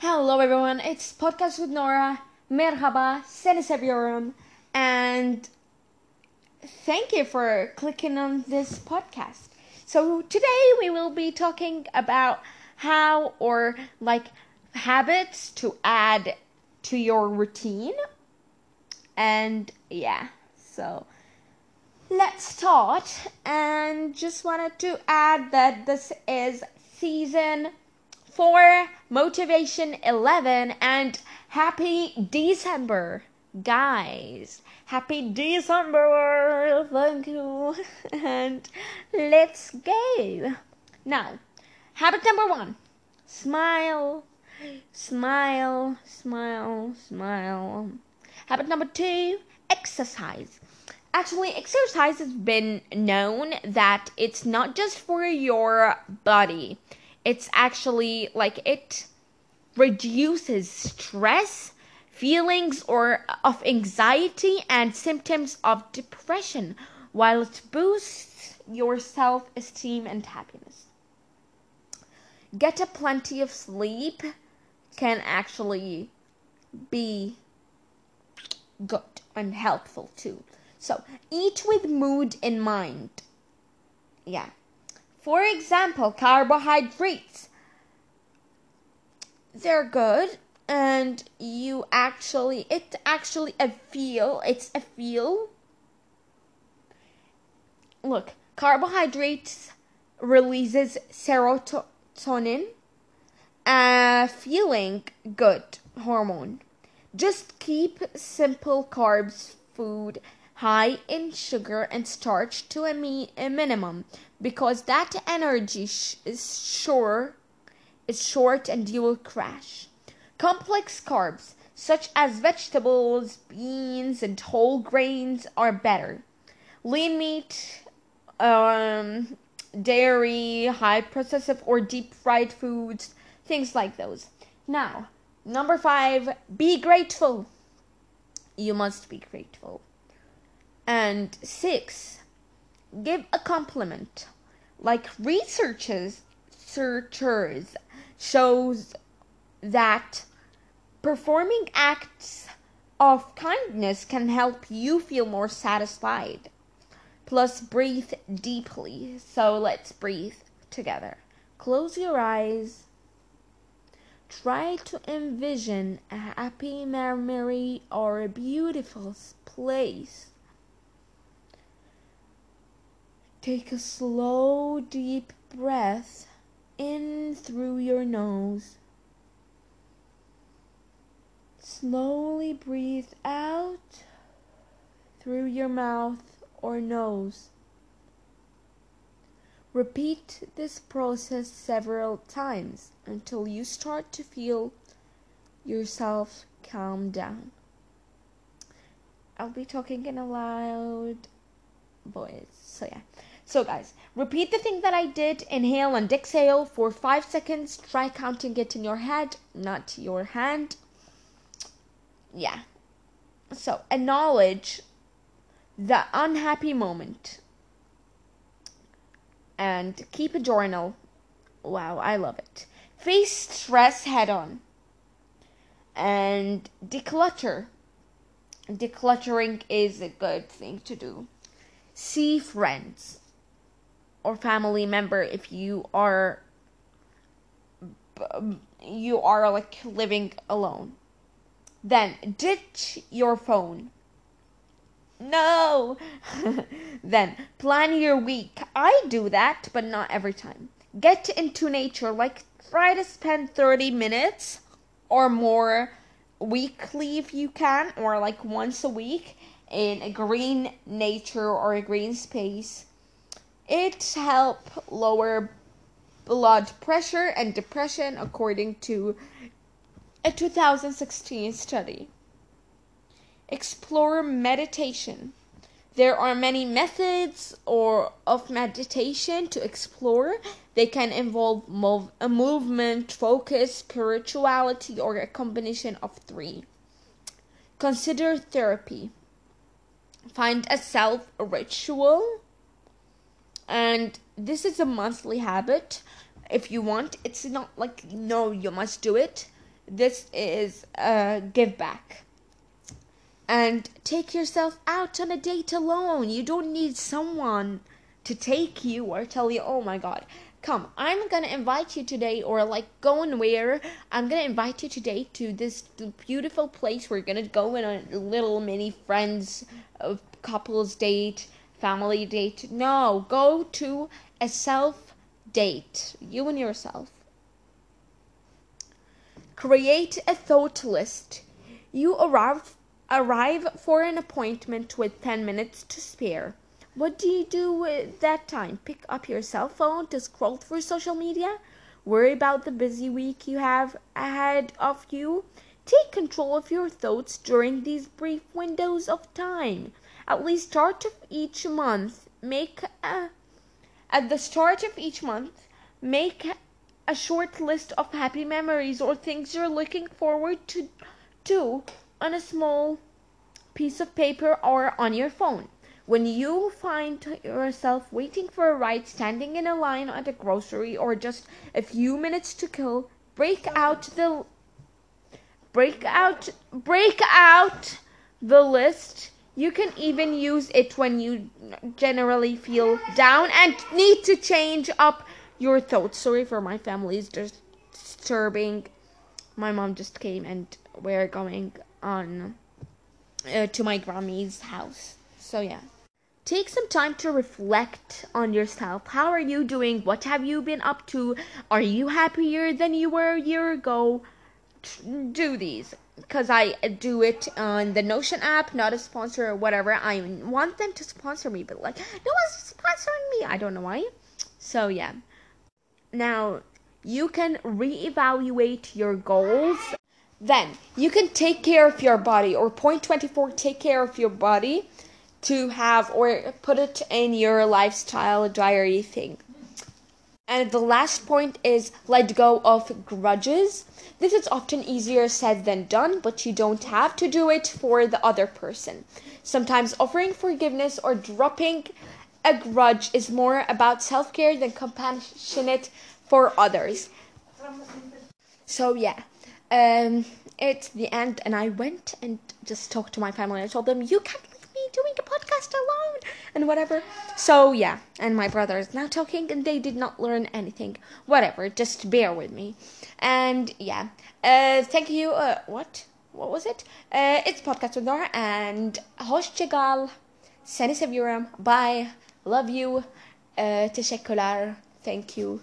Hello everyone, it's Podcast with Nora. Merhaba, seni seviyorum. And thank you for clicking on this podcast. So today we will be talking about how or like habits to add to your routine. And yeah, so let's start. And just wanted to add that this is season 4 motivation 11 and happy December guys. Happy December thank you. And let's go. Now habit number 1 smile smile smile smile. Habit number 2 exercise. Actually exercise has been known that it's not just for your body it's actually like it reduces stress feelings or of anxiety and symptoms of depression while it boosts your self-esteem and happiness. Get a plenty of sleep can actually be good and helpful too. So eat with mood in mind. Yeah for example, carbohydrates. They're good and you actually it actually a feel it's a feel look carbohydrates releases serotonin a feeling good hormone just keep simple carbs food high in sugar and starch to a, a minimum because that energy sh- is sure is short and you will crash. Complex carbs such as vegetables, beans, and whole grains are better. Lean meat, um, dairy, high processed or deep fried foods, things like those. Now, number five, be grateful. You must be grateful. And six, give a compliment. Like researchers searchers shows that performing acts of kindness can help you feel more satisfied. Plus breathe deeply. So let's breathe together. Close your eyes. Try to envision a happy memory or a beautiful place Take a slow, deep breath in through your nose. Slowly breathe out through your mouth or nose. Repeat this process several times until you start to feel yourself calm down. I'll be talking in a loud voice. So, yeah. So, guys, repeat the thing that I did. Inhale and exhale for five seconds. Try counting it in your head, not your hand. Yeah. So, acknowledge the unhappy moment and keep a journal. Wow, I love it. Face stress head on and declutter. Decluttering is a good thing to do. See friends or family member if you are you are like living alone. Then ditch your phone. No. then plan your week. I do that, but not every time. Get into nature. Like try to spend 30 minutes or more weekly if you can or like once a week in a green nature or a green space it help lower blood pressure and depression according to a 2016 study. Explore meditation. There are many methods or of meditation to explore. They can involve mov- a movement, focus, spirituality, or a combination of three. Consider therapy. Find a self ritual and this is a monthly habit if you want it's not like no you must do it this is a give back. And take yourself out on a date alone. You don't need someone to take you or tell you, oh my god, come, I'm gonna invite you today, or like going where I'm gonna invite you today to this beautiful place. We're gonna go on a little mini friends uh, couples date, family date. No, go to a self date, you and yourself. Create a thought list. You arrive arrive for an appointment with 10 minutes to spare. What do you do with that time? Pick up your cell phone to scroll through social media? Worry about the busy week you have ahead of you? Take control of your thoughts during these brief windows of time. At least start of each month, make a, at the start of each month, make a short list of happy memories or things you're looking forward to to on a small piece of paper or on your phone. When you find yourself waiting for a ride, standing in a line at a grocery, or just a few minutes to kill, break out the break out break out the list. You can even use it when you generally feel down and need to change up your thoughts. Sorry for my family's disturbing. My mom just came and we're going on uh, to my Grammy's house. So yeah. Take some time to reflect on yourself. How are you doing? What have you been up to? Are you happier than you were a year ago? Do these because I do it on the Notion app, not a sponsor or whatever. I want them to sponsor me, but like no one's sponsoring me. I don't know why. So yeah. Now you can reevaluate your goals. Then you can take care of your body, or point 24, take care of your body to have or put it in your lifestyle diary thing. And the last point is let go of grudges. This is often easier said than done, but you don't have to do it for the other person. Sometimes offering forgiveness or dropping a grudge is more about self care than compassionate for others. So, yeah, um, it's the end, and I went and just talked to my family. I told them, You can't doing a podcast alone and whatever. So yeah, and my brother is now talking and they did not learn anything. Whatever, just bear with me. And yeah, uh, thank you. Uh, what? What was it? Uh, it's podcast with Nora and hoşçakal. Seni seviyorum. Bye. Love you. Uh. Thank you.